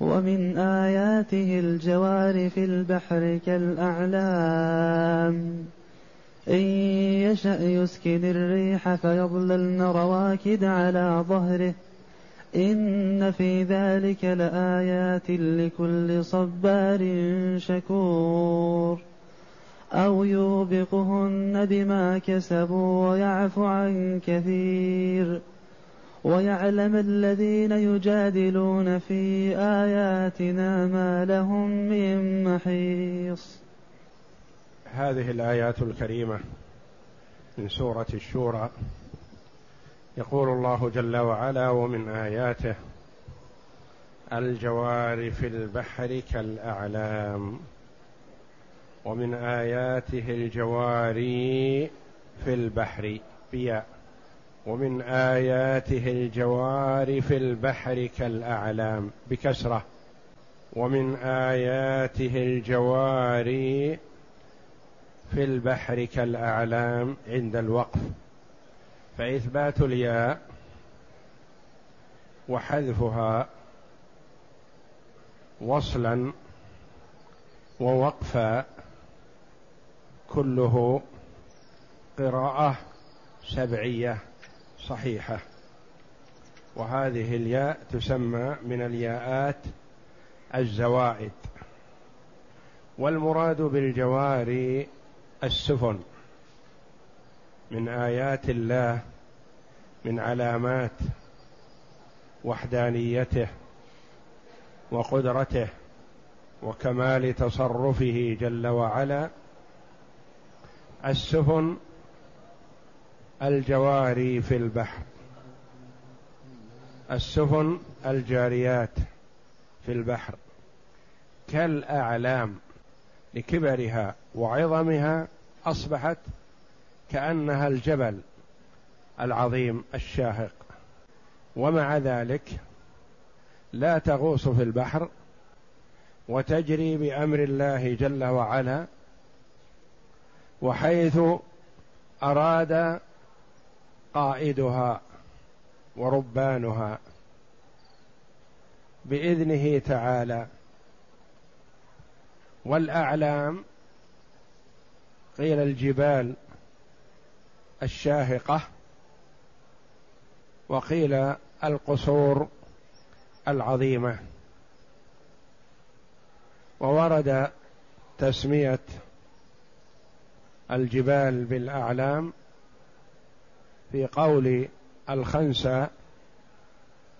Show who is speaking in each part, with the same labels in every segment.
Speaker 1: ومن آياته الجوار في البحر كالأعلام. إن يشأ يسكن الريح فيظللن رواكد على ظهره. إن في ذلك لآيات لكل صبار شكور. أو يوبقهن بما كسبوا ويعفو عن كثير. ويعلم الذين يجادلون في آياتنا ما لهم من محيص.
Speaker 2: هذه الآيات الكريمة من سورة الشورى. يقول الله جل وعلا ومن آياته الجوار في البحر كالأعلام ومن آياته الجواري في البحر بياء. ومن آياته الجوار في البحر كالأعلام بكسرة. ومن آياته الجوار في البحر كالأعلام عند الوقف. فإثبات الياء وحذفها وصلا ووقفا كله قراءة سبعية. صحيحة. وهذه الياء تسمى من الياءات الزوائد. والمراد بالجواري السفن. من آيات الله من علامات وحدانيته وقدرته وكمال تصرفه جل وعلا. السفن الجواري في البحر. السفن الجاريات في البحر. كالأعلام لكبرها وعظمها أصبحت كأنها الجبل العظيم الشاهق. ومع ذلك لا تغوص في البحر وتجري بأمر الله جل وعلا وحيث أراد قائدها وربانها بإذنه تعالى. والأعلام قيل الجبال الشاهقة وقيل القصور العظيمة. وورد تسمية الجبال بالأعلام في قول الخنسى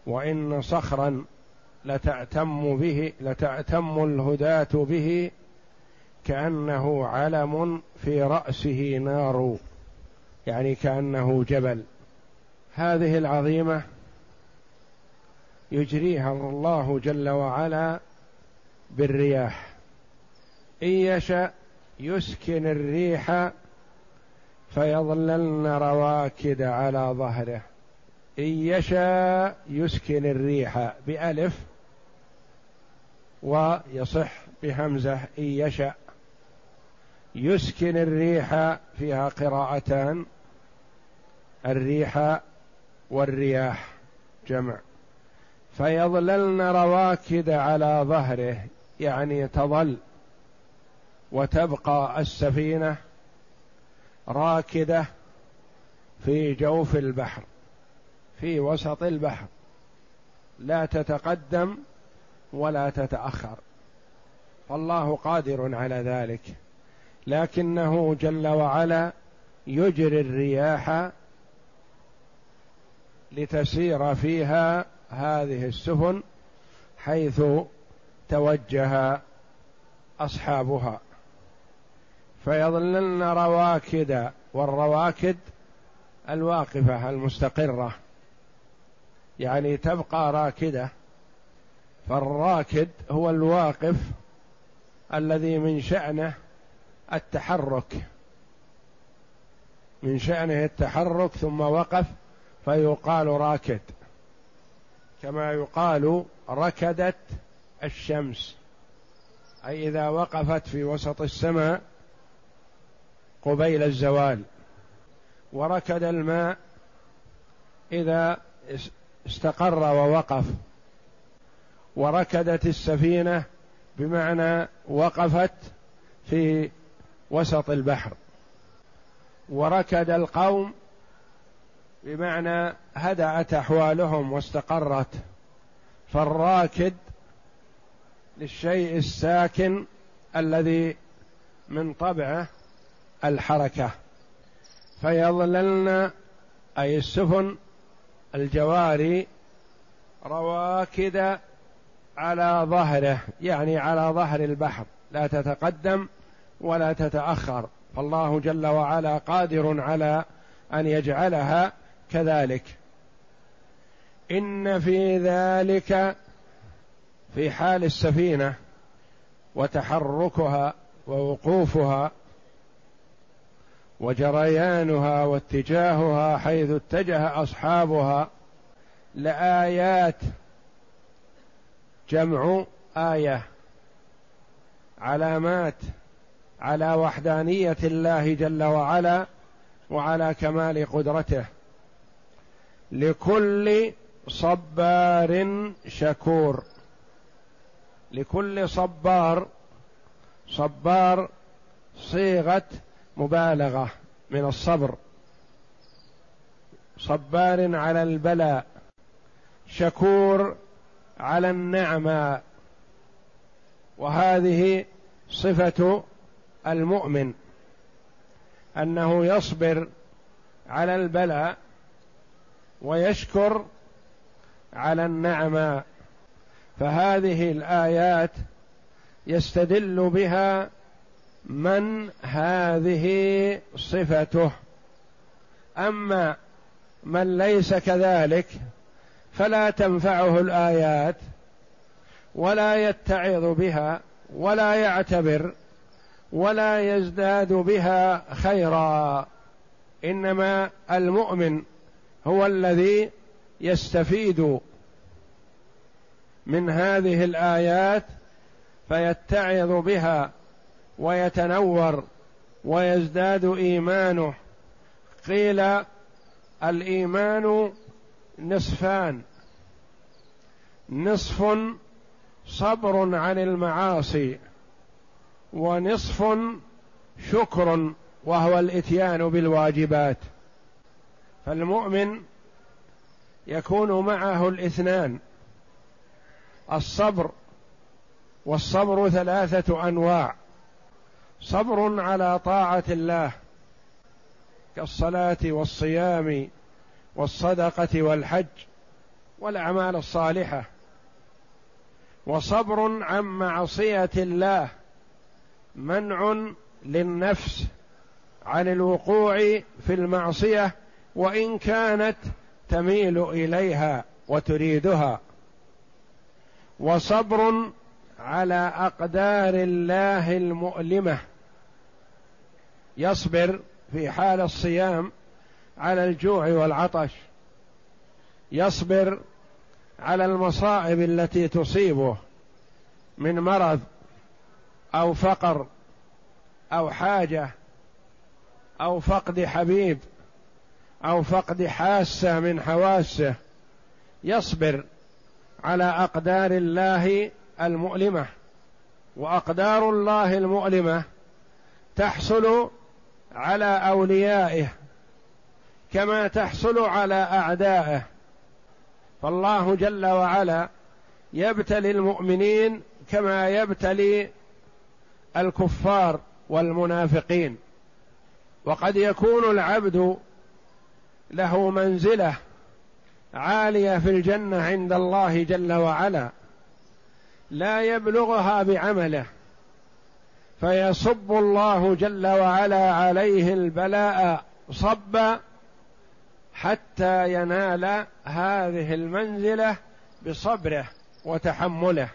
Speaker 2: وإن صخرا لتأتم به لتأتم الهداة به كأنه علم في رأسه نار يعني كأنه جبل. هذه العظيمة يجريها الله جل وعلا بالرياح. إن يشأ يسكن الريح فيظللن رواكد على ظهره. إن يشاء يسكن الريح بألف ويصح بهمزة. إن يشاء يسكن الريح فيها قراءتان الريح والرياح جمع. فيظللن رواكد على ظهره يعني تظل وتبقى السفينة راكدة في جوف البحر في وسط البحر. لا تتقدم ولا تتأخر. فالله قادر على ذلك. لكنه جل وعلا يجري الرياح لتسير فيها هذه السفن حيث توجه أصحابها. فيظللن رواكد والرواكد الواقفة المستقرة. يعني تبقى راكدة. فالراكد هو الواقف الذي من شأنه التحرك. من شأنه التحرك ثم وقف فيقال راكد. كما يقال ركدت الشمس. أي إذا وقفت في وسط السماء قبيل الزوال وركد الماء إذا استقر ووقف. وركدت السفينة بمعنى وقفت في وسط البحر. وركد القوم بمعنى هدأت أحوالهم واستقرت. فالراكد للشيء الساكن الذي من طبعه الحركة. فيظللن أي السفن الجواري رواكد على ظهره يعني على ظهر البحر. لا تتقدم ولا تتأخر. فالله جل وعلا قادر على أن يجعلها كذلك. إن في ذلك في حال السفينة وتحركها ووقوفها وجريانها واتجاهها حيث اتجه أصحابها لآيات جمع آية علامات على وحدانية الله جل وعلا وعلى كمال قدرته لكل صبار شكور لكل صبار صبار صيغة مبالغة من الصبر. صبار على البلاء. شكور على النعمة. وهذه صفة المؤمن. أنه يصبر على البلاء ويشكر على النعمة. فهذه الآيات يستدل بها من هذه صفته. أما من ليس كذلك فلا تنفعه الآيات ولا يتعظ بها ولا يعتبر ولا يزداد بها خيرا. إنما المؤمن هو الذي يستفيد من هذه الآيات فيتعظ بها ويتنور ويزداد إيمانه. قيل الإيمان نصفان. نصف صبر عن المعاصي ونصف شكر وهو الإتيان بالواجبات. فالمؤمن يكون معه الاثنان. الصبر والصبر ثلاثة أنواع. صبر على طاعة الله كالصلاة والصيام والصدقة والحج والأعمال الصالحة. وصبر عن معصية الله منع للنفس عن الوقوع في المعصية وإن كانت تميل إليها وتريدها. وصبر على أقدار الله المؤلمة يصبر في حال الصيام على الجوع والعطش. يصبر على المصائب التي تصيبه من مرض أو فقر أو حاجة أو فقد حبيب أو فقد حاسة من حواسه. يصبر على أقدار الله المؤلمة. وأقدار الله المؤلمة تحصل على أوليائه كما تحصل على أعدائه. فالله جل وعلا يبتلي المؤمنين كما يبتلي الكفار والمنافقين. وقد يكون العبد له منزلة عالية في الجنة عند الله جل وعلا لا يبلغها بعمله. فيصب الله جل وعلا عليه البلاء صبا حتى ينال هذه المنزلة بصبره وتحمله.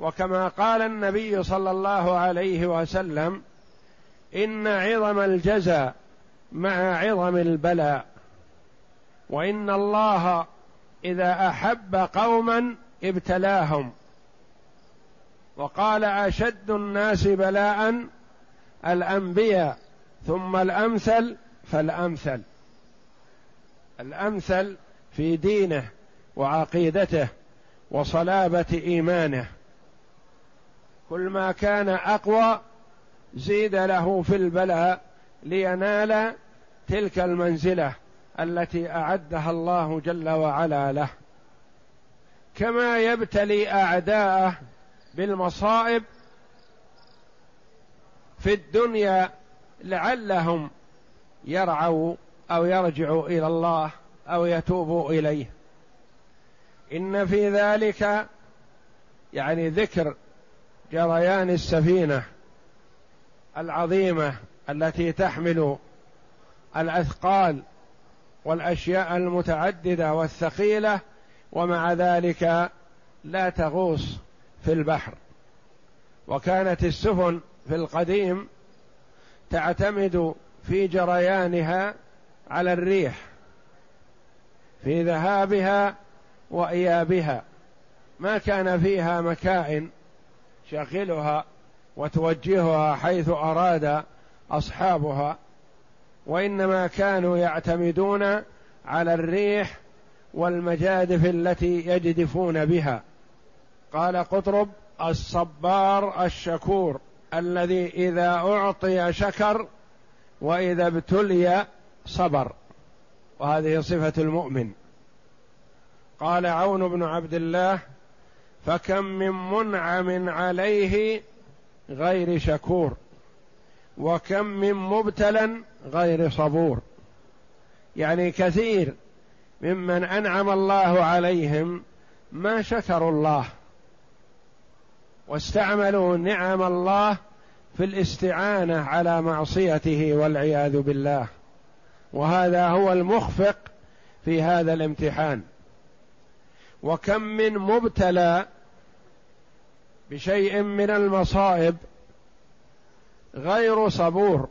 Speaker 2: وكما قال النبي صلى الله عليه وسلم إن عظم الجزاء مع عظم البلاء وإن الله إذا أحب قوما ابتلاهم. وقال أشد الناس بلاء الأنبياء ثم الأمثل فالأمثل. الأمثل في دينه وعقيدته وصلابة إيمانه. كل ما كان أقوى زيد له في البلاء لينال تلك المنزلة التي أعدها الله جل وعلا له. كما يبتلي أعداءه بالمصائب في الدنيا لعلهم يرعوا أو يرجعوا إلى الله أو يتوبوا إليه. إن في ذلك يعني ذكر جريان السفينة العظيمة التي تحمل الأثقال والأشياء المتعددة والثقيلة ومع ذلك لا تغوص في البحر. وكانت السفن في القديم تعتمد في جريانها على الريح في ذهابها وإيابها. ما كان فيها مكائن شغلها وتوجهها حيث أراد أصحابها وإنما كانوا يعتمدون على الريح والمجادف التي يجدفون بها. قال قطرب الصبار الشكور الذي إذا أعطي شكر وإذا ابتلي صبر. وهذه صفة المؤمن. قال عون بن عبد الله فكم من منعم عليه غير شكور وكم من مبتلى غير صبور. يعني كثير ممن أنعم الله عليهم ما شكروا الله. واستعملوا نعم الله في الاستعانة على معصيته والعياذ بالله. وهذا هو المخفق في هذا الامتحان. وكم من مبتلى بشيء من المصائب غير صبور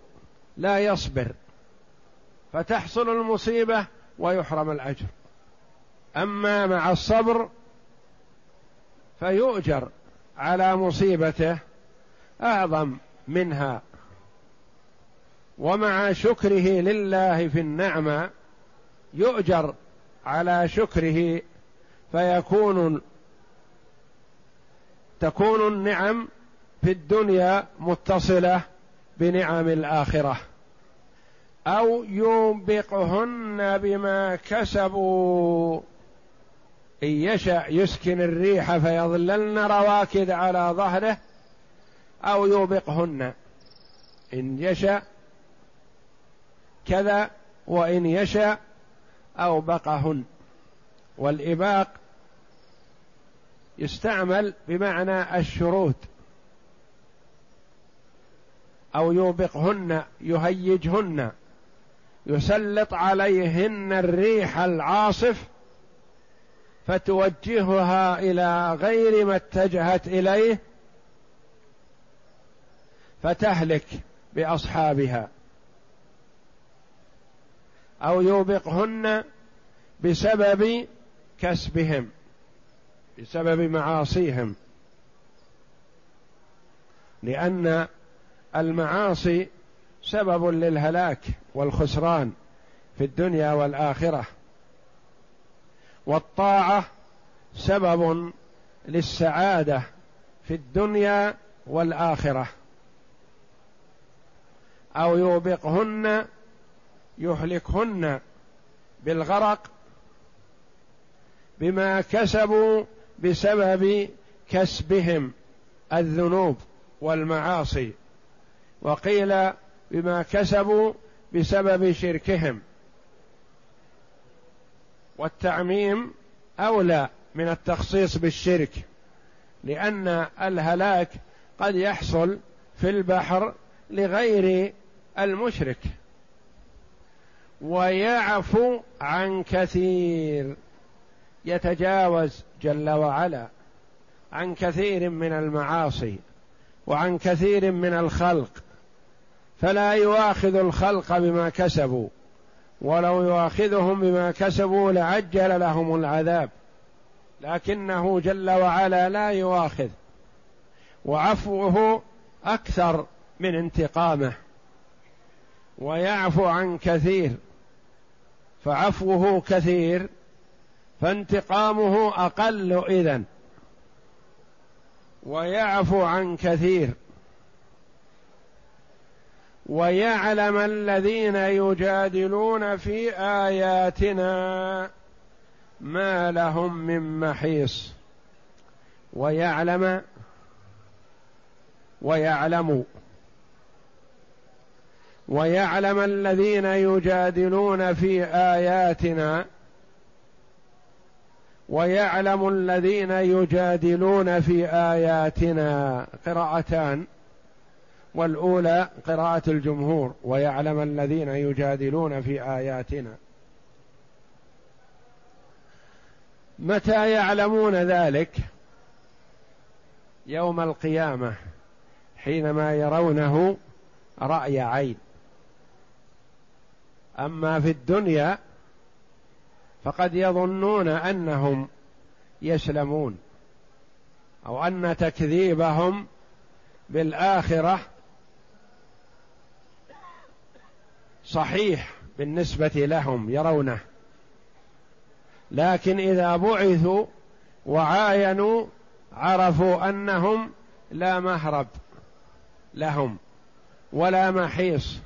Speaker 2: لا يصبر فتحصل المصيبة ويحرم الأجر. أما مع الصبر فيؤجر. على مصيبته أعظم منها. ومع شكره لله في النعمة يؤجر على شكره فيكون تكون النعم في الدنيا متصلة بنعم الآخرة. أو يوبقهن بما كسبوا. إن يشأ يسكن الريح فيظللن رواكد على ظهره أو يوبقهن. إن يشأ كذا وإن يشأ أوبقهن. والإباق يستعمل بمعنى الشروط. أو يوبقهن يهيجهن يسلط عليهن الريح العاصف فتوجهها إلى غير ما اتجهت إليه فتهلك بأصحابها أو يوبقهن بسبب كسبهم بسبب معاصيهم. لأن المعاصي سبب للهلاك والخسران في الدنيا والآخرة. والطاعة سبب للسعادة في الدنيا والآخرة. أو يوبقهن يهلكهن بالغرق بما كسبوا بسبب كسبهم الذنوب والمعاصي وقيل بما كسبوا بسبب شركهم. والتعميم أولى من التخصيص بالشرك لأن الهلاك قد يحصل في البحر لغير المشرك. ويعفو عن كثير يتجاوز جل وعلا عن كثير من المعاصي وعن كثير من الخلق. فلا يواخذ الخلق بما كسبوا. ولو يواخذهم بما كسبوا لعجل لهم العذاب. لكنه جل وعلا لا يواخذ وعفوه أكثر من انتقامه ويعفو عن كثير فعفوه كثير فانتقامه أقل إذن ويعفو عن كثير ويعلم الذين يجادلون في آياتنا ما لهم من محيص. ويعلم ويعلم. ويعلم الذين يجادلون في آياتنا. ويعلم الذين يجادلون في آياتنا. قراءتان. والأولى قراءة الجمهور ويعلم الذين يجادلون في آياتنا. متى يعلمون ذلك؟ يوم القيامة حينما يرونه رأي عين. أما في الدنيا فقد يظنون أنهم يسلمون أو أن تكذيبهم بالآخرة صحيح بالنسبة لهم يرونه. لكن إذا بعثوا وعاينوا عرفوا أنهم لا مهرب لهم ولا محيص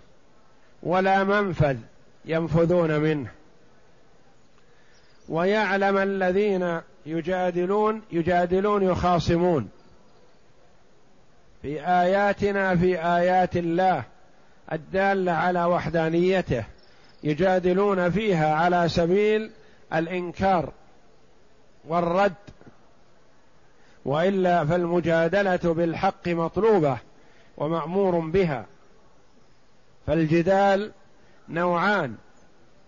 Speaker 2: ولا منفذ ينفذون منه. ويعلم الذين يجادلون يجادلون يخاصمون. في آياتنا في آيات الله. الدالة على وحدانيته يجادلون فيها على سبيل الإنكار والرد. وإلا فالمجادلة بالحق مطلوبة ومأمور بها. فالجدال نوعان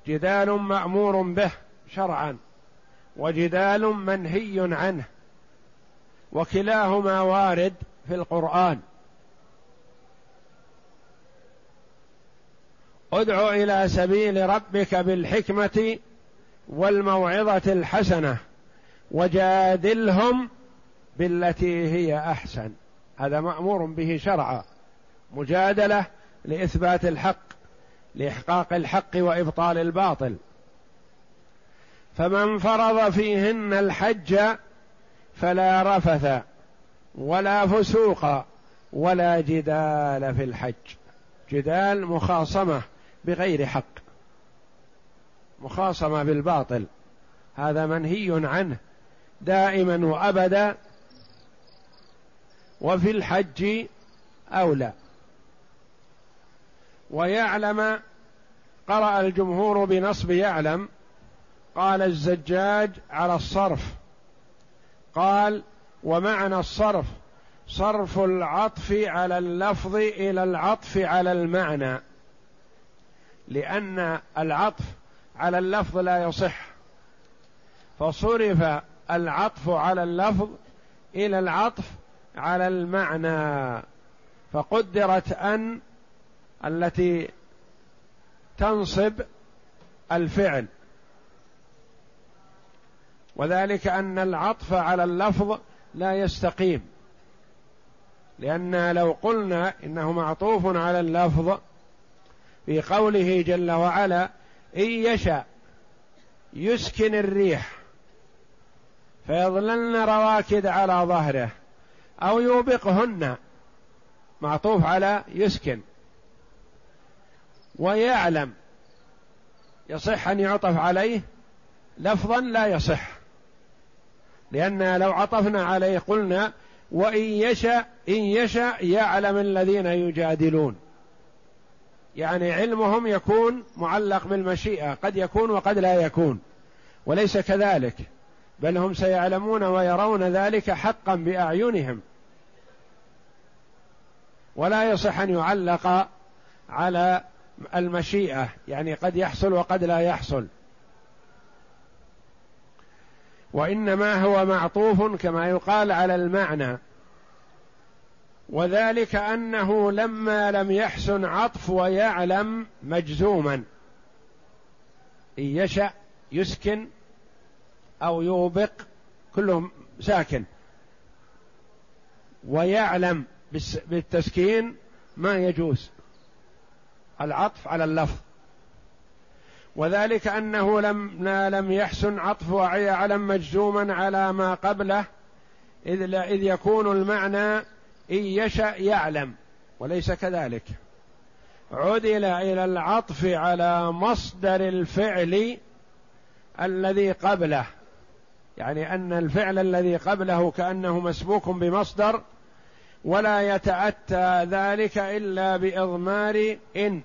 Speaker 2: جدال مأمور به شرعا وجدال منهي عنه وكلاهما وارد في القرآن. ادع إلى سبيل ربك بالحكمة والموعظة الحسنة وجادلهم بالتي هي أحسن. هذا مأمور به شرعا. مجادلة لإثبات الحق لإحقاق الحق وإبطال الباطل. فمن فرض فيهن الحج فلا رفث ولا فسوق ولا جدال في الحج. جدال مخاصمة. بغير حق. مخاصمة بالباطل. هذا منهي عنه دائما وأبدا. وفي الحج أولى. ويعلم قرأ الجمهور بنصب يعلم قال الزجاج على الصرف. قال ومعنى الصرف؟ صرف العطف على اللفظ إلى العطف على المعنى. لأن العطف على اللفظ لا يصح. فصرف العطف على اللفظ إلى العطف على المعنى. فقدرت أن التي تنصب الفعل. وذلك أن العطف على اللفظ لا يستقيم. لأن لو قلنا إنه معطوف على اللفظ في قوله جل وعلا إن يشأ يسكن الريح فيظللن رواكد على ظهره أو يوبقهن معطوف على يسكن. ويعلم يصح أن يعطف عليه لفظا لا يصح. لأن لو عطفنا عليه قلنا وإن يشأ إن يشأ يعلم الذين يجادلون. يعني علمهم يكون معلق بالمشيئة قد يكون وقد لا يكون. وليس كذلك بل هم سيعلمون ويرون ذلك حقا بأعينهم. ولا يصح أن يعلق على المشيئة يعني قد يحصل وقد لا يحصل. وإنما هو معطوف كما يقال على المعنى. وذلك أنه لما لم يحسن عطف ويعلم مجزوما. إن يشأ يسكن أو يوبق كلهم ساكن. ويعلم بالتسكين ما يجوز. العطف على اللفظ. وذلك أنه لم لم يحسن عطف ويعلم مجزوما على ما قبله إذ, إذ يكون المعنى إن يشأ يعلم وليس كذلك. عدل إلى العطف على مصدر الفعل الذي قبله. يعني أن الفعل الذي قبله كأنه مسبوق بمصدر ولا يتأتى ذلك إلا بإضمار إن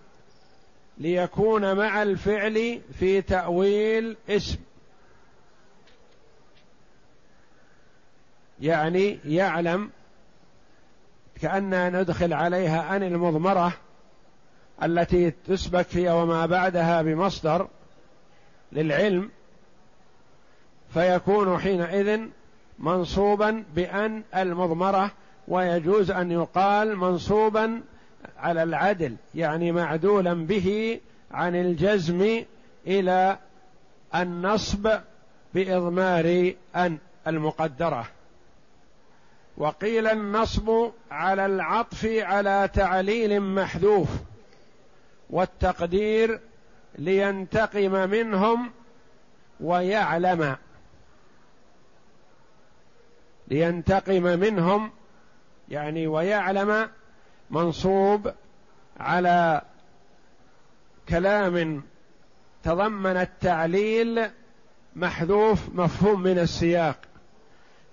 Speaker 2: ليكون مع الفعل في تأويل اسم. يعني يعلم كأننا ندخل عليها أن المضمرة التي تسبك هي وما بعدها بمصدر للعلم فيكون حينئذ منصوبا بأن المضمرة ويجوز أن يقال منصوبا على العدل يعني معدولا به عن الجزم إلى النصب بإضمار أن المقدرة. وقيل النصب على العطف على تعليل محذوف والتقدير لينتقم منهم ويعلم لينتقم منهم يعني ويعلم منصوب على كلام تضمن التعليل محذوف مفهوم من السياق.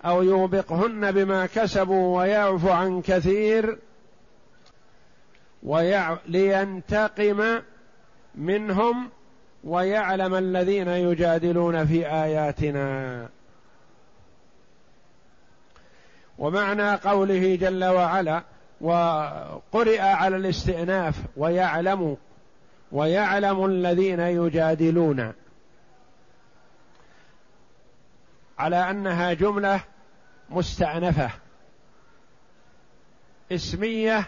Speaker 2: أو يوبقهن بما كسبوا ويعفو عن كثير. لينتقم منهم ويعلم الذين يجادلون في آياتنا ومعنى قوله جل وعلا وقرئ على الاستئناف ويعلم ويعلم الذين يجادلون على أنها جملة مستأنفة. اسمية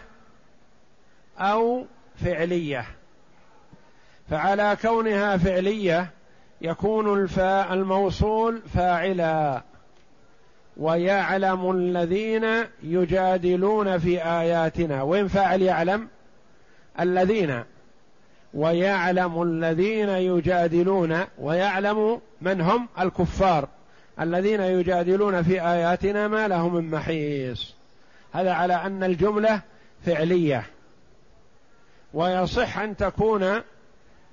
Speaker 2: أو فعلية. فعلى كونها فعلية يكون الفاء الموصول فاعلا. ويعلم الذين يجادلون في آياتنا. وين فاعل يعلم؟ الذين. ويعلم الذين يجادلون. ويعلم من هم؟ الكفار. الذين يجادلون في آياتنا ما لهم من محيص. هذا على أن الجملة فعلية. ويصح أن تكون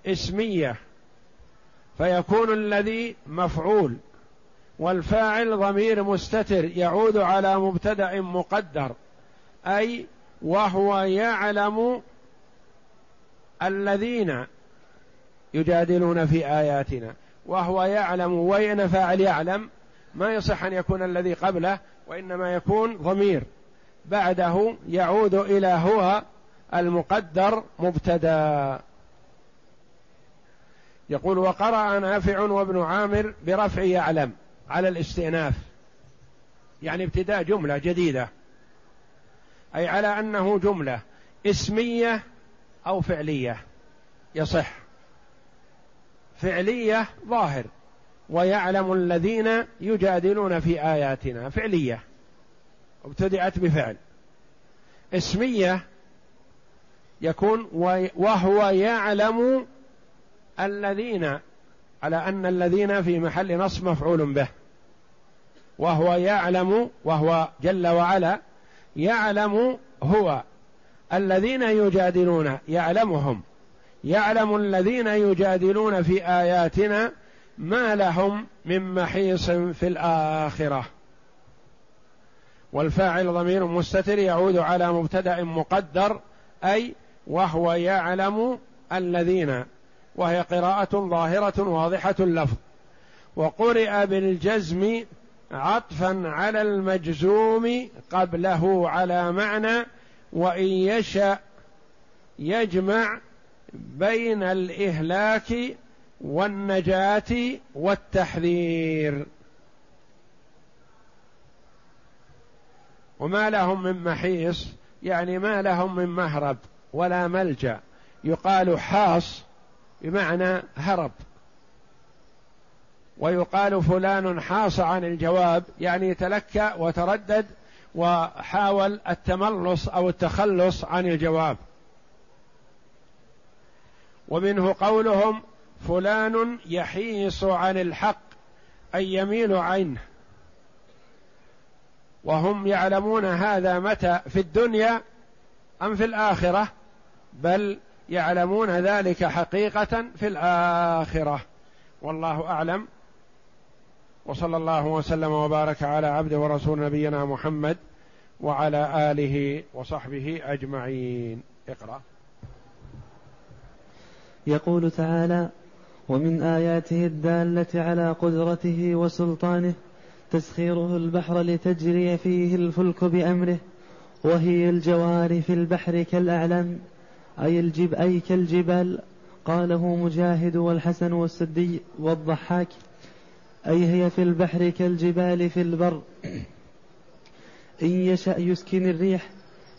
Speaker 2: اسمية. فيكون الذي مفعول والفاعل ضمير مستتر يعود على مبتدأ مقدر. أي وهو يعلم الذين يجادلون في آياتنا. وهو يعلم وين فاعل يعلم ما يصح أن يكون الذي قبله وإنما يكون ضمير. بعده يعود إلى هو المقدر مبتدا. يقول وقرأ نافع وابن عامر برفع يعلم على الاستئناف. يعني ابتداء جملة جديدة. أي على أنه جملة اسمية أو فعلية. يصح. فعلية ظاهر ويعلم الذين يجادلون في آياتنا. فعلية ابتدأت بفعل. اسمية يكون وهو يعلم الذين على أن الذين في محل نصب مفعول به. وهو يعلم وهو جل وعلا يعلم هو. الذين يجادلون يعلمهم. يعلم الذين يجادلون في آياتنا ما لهم من محيص في الآخرة. والفاعل ضمير مستتر يعود على مبتدأ مقدر أي وهو يعلم الذين وهي قراءة ظاهرة واضحة اللفظ. وقرئ بالجزم عطفا على المجزوم قبله على معنى وإن يشأ يجمع بين الإهلاك والنجاة والتحذير. وما لهم من محيص يعني ما لهم من مهرب ولا ملجأ. يقال حاص بمعنى هرب. ويقال فلان حاص عن الجواب يعني تلكأ وتردد وحاول التملص أو التخلص عن الجواب. ومنه قولهم فلان يحيص عن الحق أي يميل عنه. وهم يعلمون هذا متى في الدنيا أم في الآخرة؟ بل يعلمون ذلك حقيقة في الآخرة. والله أعلم. وصلى الله وسلم وبارك على عبده ورسول نبينا محمد وعلى آله وصحبه أجمعين. اقرأ.
Speaker 1: يقول تعالى ومن آياته الدالة على قدرته وسلطانه تسخيره البحر لتجري فيه الفلك بأمره وهي الجوار في البحر كالأعلام أي الجب أي كالجبال. قاله مجاهد والحسن والسدي والضحاك أي هي في البحر كالجبال في البر. إن يشأ يسكن الريح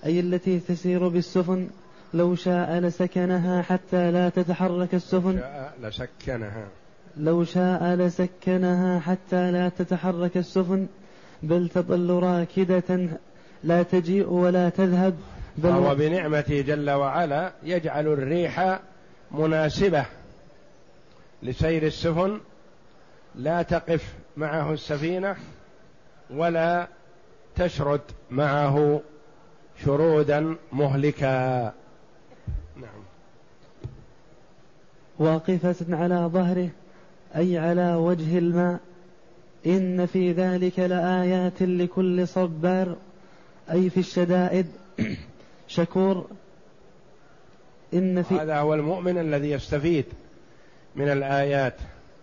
Speaker 1: أي التي تسير بالسفن لو شاء لسكنها حتى لا تتحرك السفن.
Speaker 2: شاء لسكنها.
Speaker 1: لو شاء لسكنها حتى لا تتحرك السفن. بل تظل راكدة لا تجيء ولا تذهب.
Speaker 2: بل فهو بنعمته جل وعلا يجعل الريح مناسبة لسير السفن. لا تقف معه السفينة ولا تشرد معه شرودا مهلكا نعم
Speaker 1: واقفة على ظهره أي على وجه الماء. إن في ذلك لآيات لكل صبار أي في الشدائد. شكور.
Speaker 2: إن في هذا هو المؤمن الذي يستفيد من الآيات.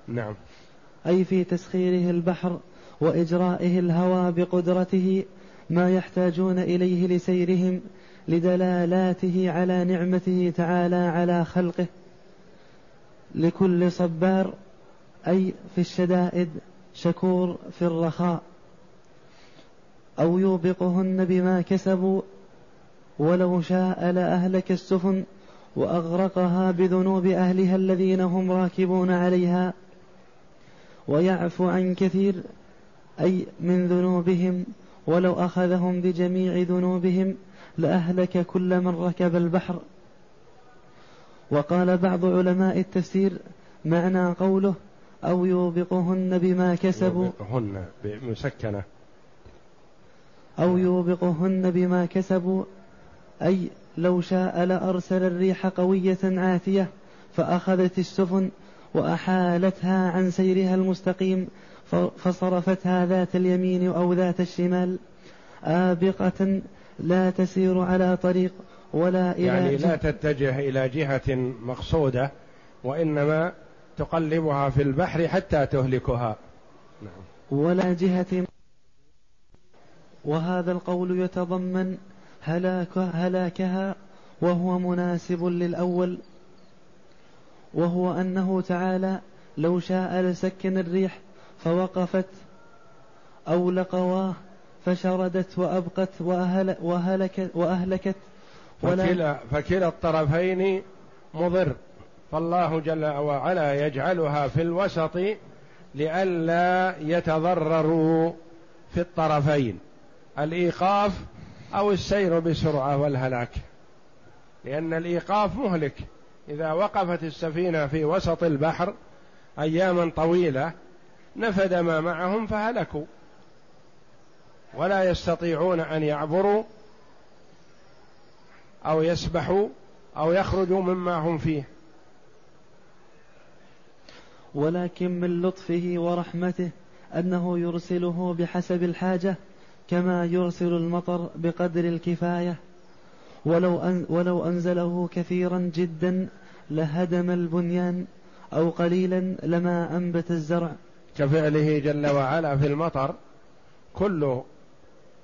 Speaker 2: نعم.
Speaker 1: أي في تسخيره البحر وإجرائه الهوى بقدرته ما يحتاجون إليه لسيرهم لدلالاته على نعمته تعالى على خلقه. لكل صبار أي في الشدائد شكور في الرخاء. أو يوبقهن بما كسبوا ولو شاء لأهلك السفن وأغرقها بذنوب أهلها الذين هم راكبون عليها. ويعفو عن كثير أي من ذنوبهم ولو أخذهم بجميع ذنوبهم لأهلك كل من ركب البحر. وقال بعض علماء التفسير معنى قوله أو يوبقهن بما كسبوا.
Speaker 2: يوبقهن بمسكنة.
Speaker 1: أو يوبقهن بما كسبوا. أي لو شاء لأرسل الريح قوية عاتية فأخذت السفن وأحالتها عن سيرها المستقيم فصرفتها ذات اليمين أو ذات الشمال. آبقة لا تسير على طريق ولا إلى
Speaker 2: يعني لا تتجه إلى جهة مقصودة وإنما تقلبها في البحر حتى تهلكها.
Speaker 1: نعم. ولا جهة. وهذا القول يتضمن هلاك هلاكها وهو مناسب للأول وهو أنه تعالى لو شاء لسكن الريح فوقفت أو لقواه فشردت وأبقت وأهل وهلكت وأهلكت
Speaker 2: فكلا, فكلا الطرفين مضر. فالله جل وعلا يجعلها في الوسط لئلا يتضرروا في الطرفين. الإيقاف أو السير بسرعة والهلاك. لأن الإيقاف مهلك. إذا وقفت السفينة في وسط البحر أياما طويلة نفد ما معهم فهلكوا. ولا يستطيعون أن يعبروا أو يسبحوا أو يخرجوا مما هم فيه.
Speaker 1: ولكن من لطفه ورحمته أنه يرسله بحسب الحاجة كما يرسل المطر بقدر الكفاية. ولو, أن ولو أنزله كثيرا جدا لهدم البنيان أو قليلا لما أنبت الزرع.
Speaker 2: كفعله جل وعلا في المطر كل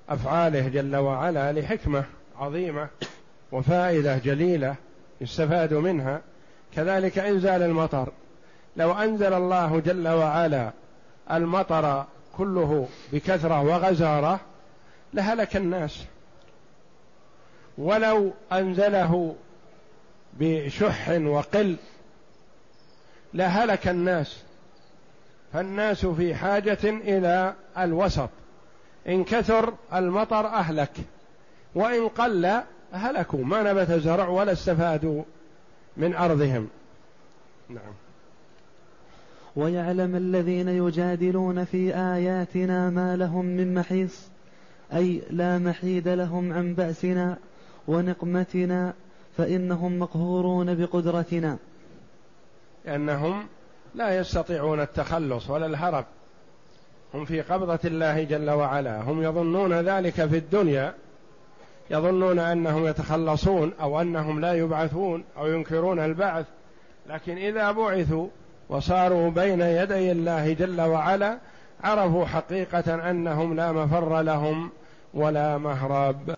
Speaker 2: أفعاله جل وعلا لحكمة عظيمة. وفائدة جليلة يستفاد منها. كذلك إنزال المطر. لو أنزل الله جل وعلا المطر كله بكثرة وغزارة لهلك الناس. ولو أنزله بشح وقل لهلك الناس. فالناس في حاجة إلى الوسط. إن كثر المطر أهلك. وإن قل هلكوا ما نبت زرع ولا استفادوا من أرضهم. نعم.
Speaker 1: ويعلم الذين يجادلون في آياتنا ما لهم من محيص أي لا محيد لهم عن بأسنا ونقمتنا فإنهم مقهورون بقدرتنا.
Speaker 2: لأنهم لا يستطيعون التخلص ولا الهرب. هم في قبضة الله جل وعلا. هم يظنون ذلك في الدنيا يظنون أنهم يتخلصون أو أنهم لا يبعثون أو ينكرون البعث. لكن إذا بعثوا وصاروا بين يدي الله جل وعلا عرفوا حقيقة أنهم لا مفر لهم ولا مهرب.